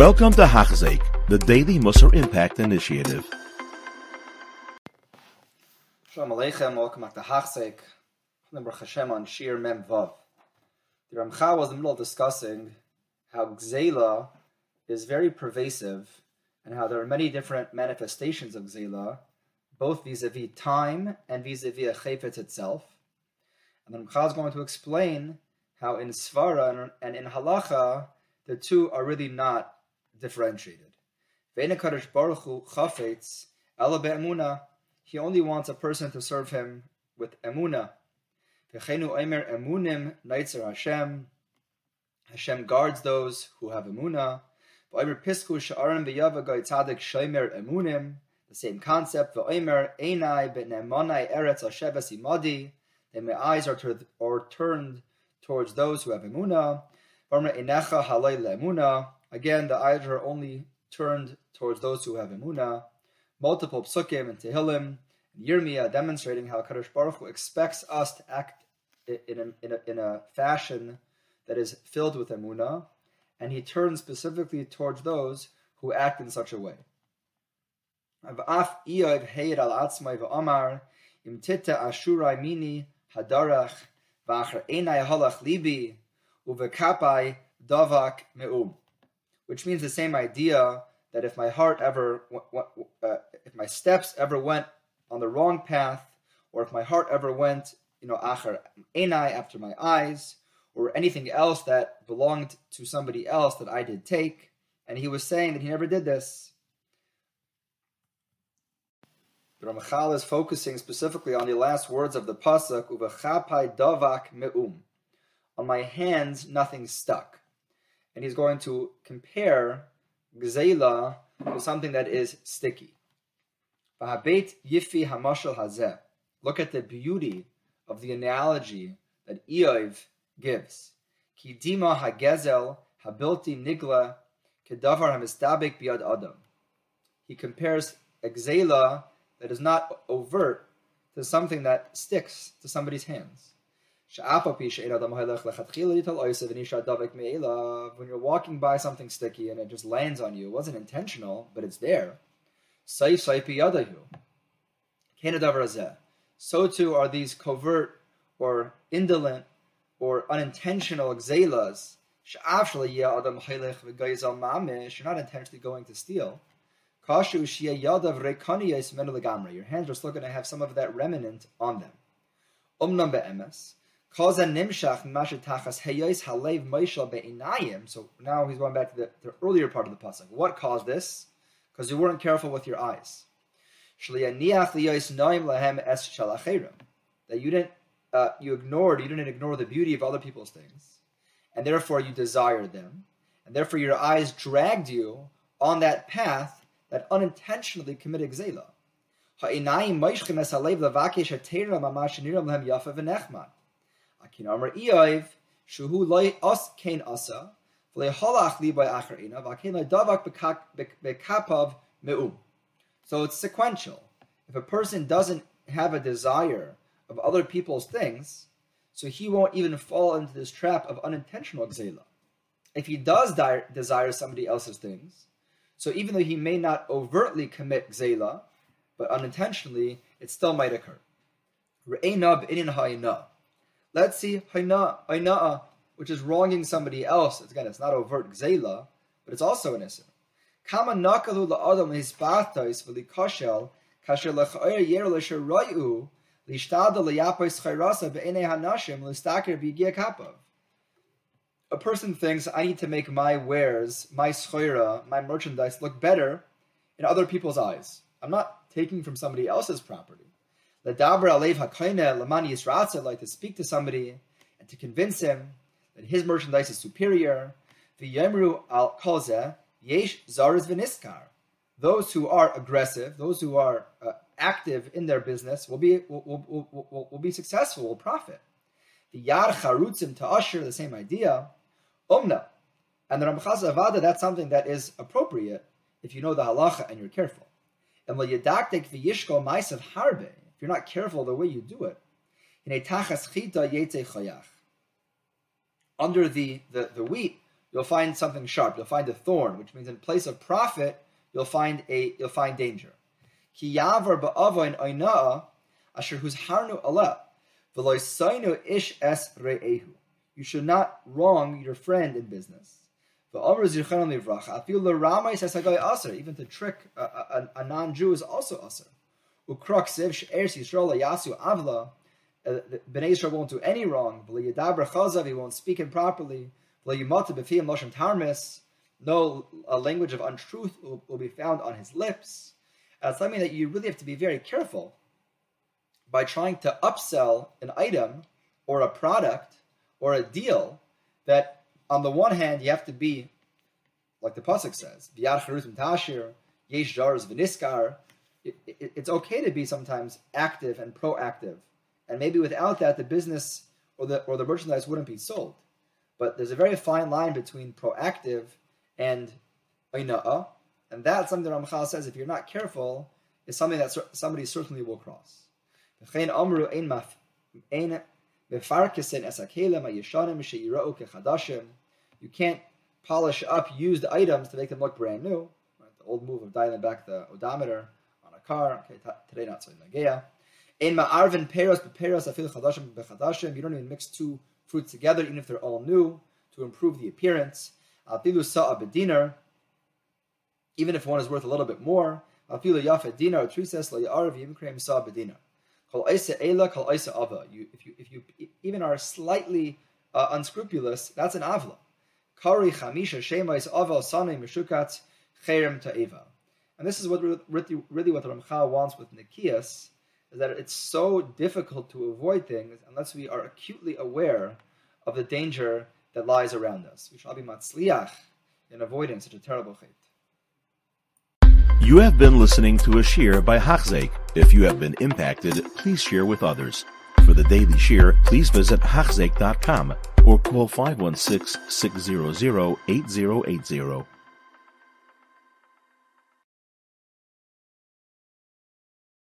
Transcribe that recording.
Welcome to Hachzik, the Daily Musar Impact Initiative. Shalom Aleichem, welcome back to Hachzik. Baruch Hashem on Shiur Mem Vav. The Ramchal was in the middle of discussing how Gzela is very pervasive and how there are many different manifestations of Gzela, both vis-a-vis time and vis-a-vis a chayfetz itself. And the Ramchal is going to explain how in Svara and in Halacha, the two are really not differentiated. Ve'enakadosh Baruch Hu chafetz ela be'emuna. He only wants a person to serve him with emuna. V'chenu omer emunim naitzer Hashem. Hashem guards those who have emuna. V'omer pisku sha'arim v'yava tzadik shomer emunim. The same concept. V'omer einai be'nemonai eretz hasheves imadi. Then my eyes are, turned, are turned towards those who have emuna. V'omer einecha halay le'emuna. Again, the eyes are only turned towards those who have emuna. Multiple psukim and tehillim and Yirmiyah demonstrating how Kadosh Baruch Hu expects us to act in a, in a, in a fashion that is filled with emuna, and He turns specifically towards those who act in such a way. Me'um which means the same idea that if my heart ever, uh, if my steps ever went on the wrong path, or if my heart ever went, you know, achar enai after my eyes, or anything else that belonged to somebody else that I did take, and he was saying that he never did this. The Ramachal is focusing specifically on the last words of the pasuk, "Uvachapai davak me'um." On my hands, nothing stuck and he's going to compare gzeila to something that is sticky. yifi hamashal hazeh. Look at the beauty of the analogy that Iyov gives. Kidima hagezel habilti nigla kedavar hamistabik biad adam. He compares a gzeila that is not overt to something that sticks to somebody's hands. When you're walking by something sticky and it just lands on you, it wasn't intentional, but it's there. So too are these covert or indolent or unintentional gzelas. You're not intentionally going to steal. Your hands are still going to have some of that remnant on them. So now he's going back to the, the earlier part of the pasuk. What caused this? Because you weren't careful with your eyes. That you didn't, uh, you ignored, you didn't ignore the beauty of other people's things, and therefore you desired them, and therefore your eyes dragged you on that path that unintentionally committed zela. So it's sequential. If a person doesn't have a desire of other people's things, so he won't even fall into this trap of unintentional gzela. If he does di- desire somebody else's things, so even though he may not overtly commit gzela, but unintentionally, it still might occur. Let's see haina, which is wronging somebody else. Again, it's not overt gzela, but it's also an issue. Kama nakalu la'adam hisbathos v'likoshel kasher lechayer yer l'sherayu lishtada liyapos chayrasa be'enei hanashim l'staker b'yigia kapav. A person thinks I need to make my wares, my schoira, my merchandise look better in other people's eyes. I'm not taking from somebody else's property. Ledabra alev hakaina lamani yisratza, like to speak to somebody and to convince him that his merchandise is superior. V'yemru al kolzeh yesh zaris v'niskar. Those who are aggressive, those who are uh, active in their business, will be will, will, will, will, be successful, will profit. The yar charutzim usher, the same idea. Umna, and the Ramchaz Avada, that's something that is appropriate if you know the halacha and you're careful. And lo yadaktek v'yishko ma'asav harbe if you're not careful the way you do it, in a tachas chita chayach. Under the, the, the wheat, you'll find something sharp. You'll find a thorn, which means in place of profit, you'll find a you'll find danger. Ki yavar ba'avoin oina'a asher who's harnu ala v'loisainu ish es re'ehu. You should not wrong your friend in business. Even to trick a, a, a non-Jew is also aser. avla. Uh, Bnei Yisrael won't do any wrong. He won't speak improperly. No a language of untruth will, will be found on his lips. And it's something that you really have to be very careful by trying to upsell an item or a product or a deal that on the one hand you have to be like the pasuk says, tashir, yesh jars v'niskar. It's okay to be sometimes active and proactive, and maybe without that, the business or the or the merchandise wouldn't be sold. But there's a very fine line between proactive and oina'a, and that's something that Ramchal says if you're not careful, is something that somebody certainly will cross. You can't polish up used items to make them look brand new. Right? The old move of dialing back the odometer car. Okay, today not so nageya. In ma'arvin peros beperos afil chadashim bechadashim. You don't even mix two fruits together, even if they're all new, to improve the appearance. Afilu sa'a bedinar. Even if one is worth a little bit more. Afilu yafet dinar. Trises lo ya'arv yimkrem sa'a bedinar. You, if you if you even are slightly uh, unscrupulous, that's an avla. Kari chamisha shemais aval sanei meshukatz cherem ta'eva. And this is what really, really what Ramchal wants with Nikias, is that it's so difficult to avoid things unless we are acutely aware of the danger that lies around us. We shall be matzliach in avoiding such a terrible fate. You have been listening to a shiur by Hachzik. If you have been impacted, please share with others. For the daily shiur, please visit Hachzik.com or call 516 600 8080.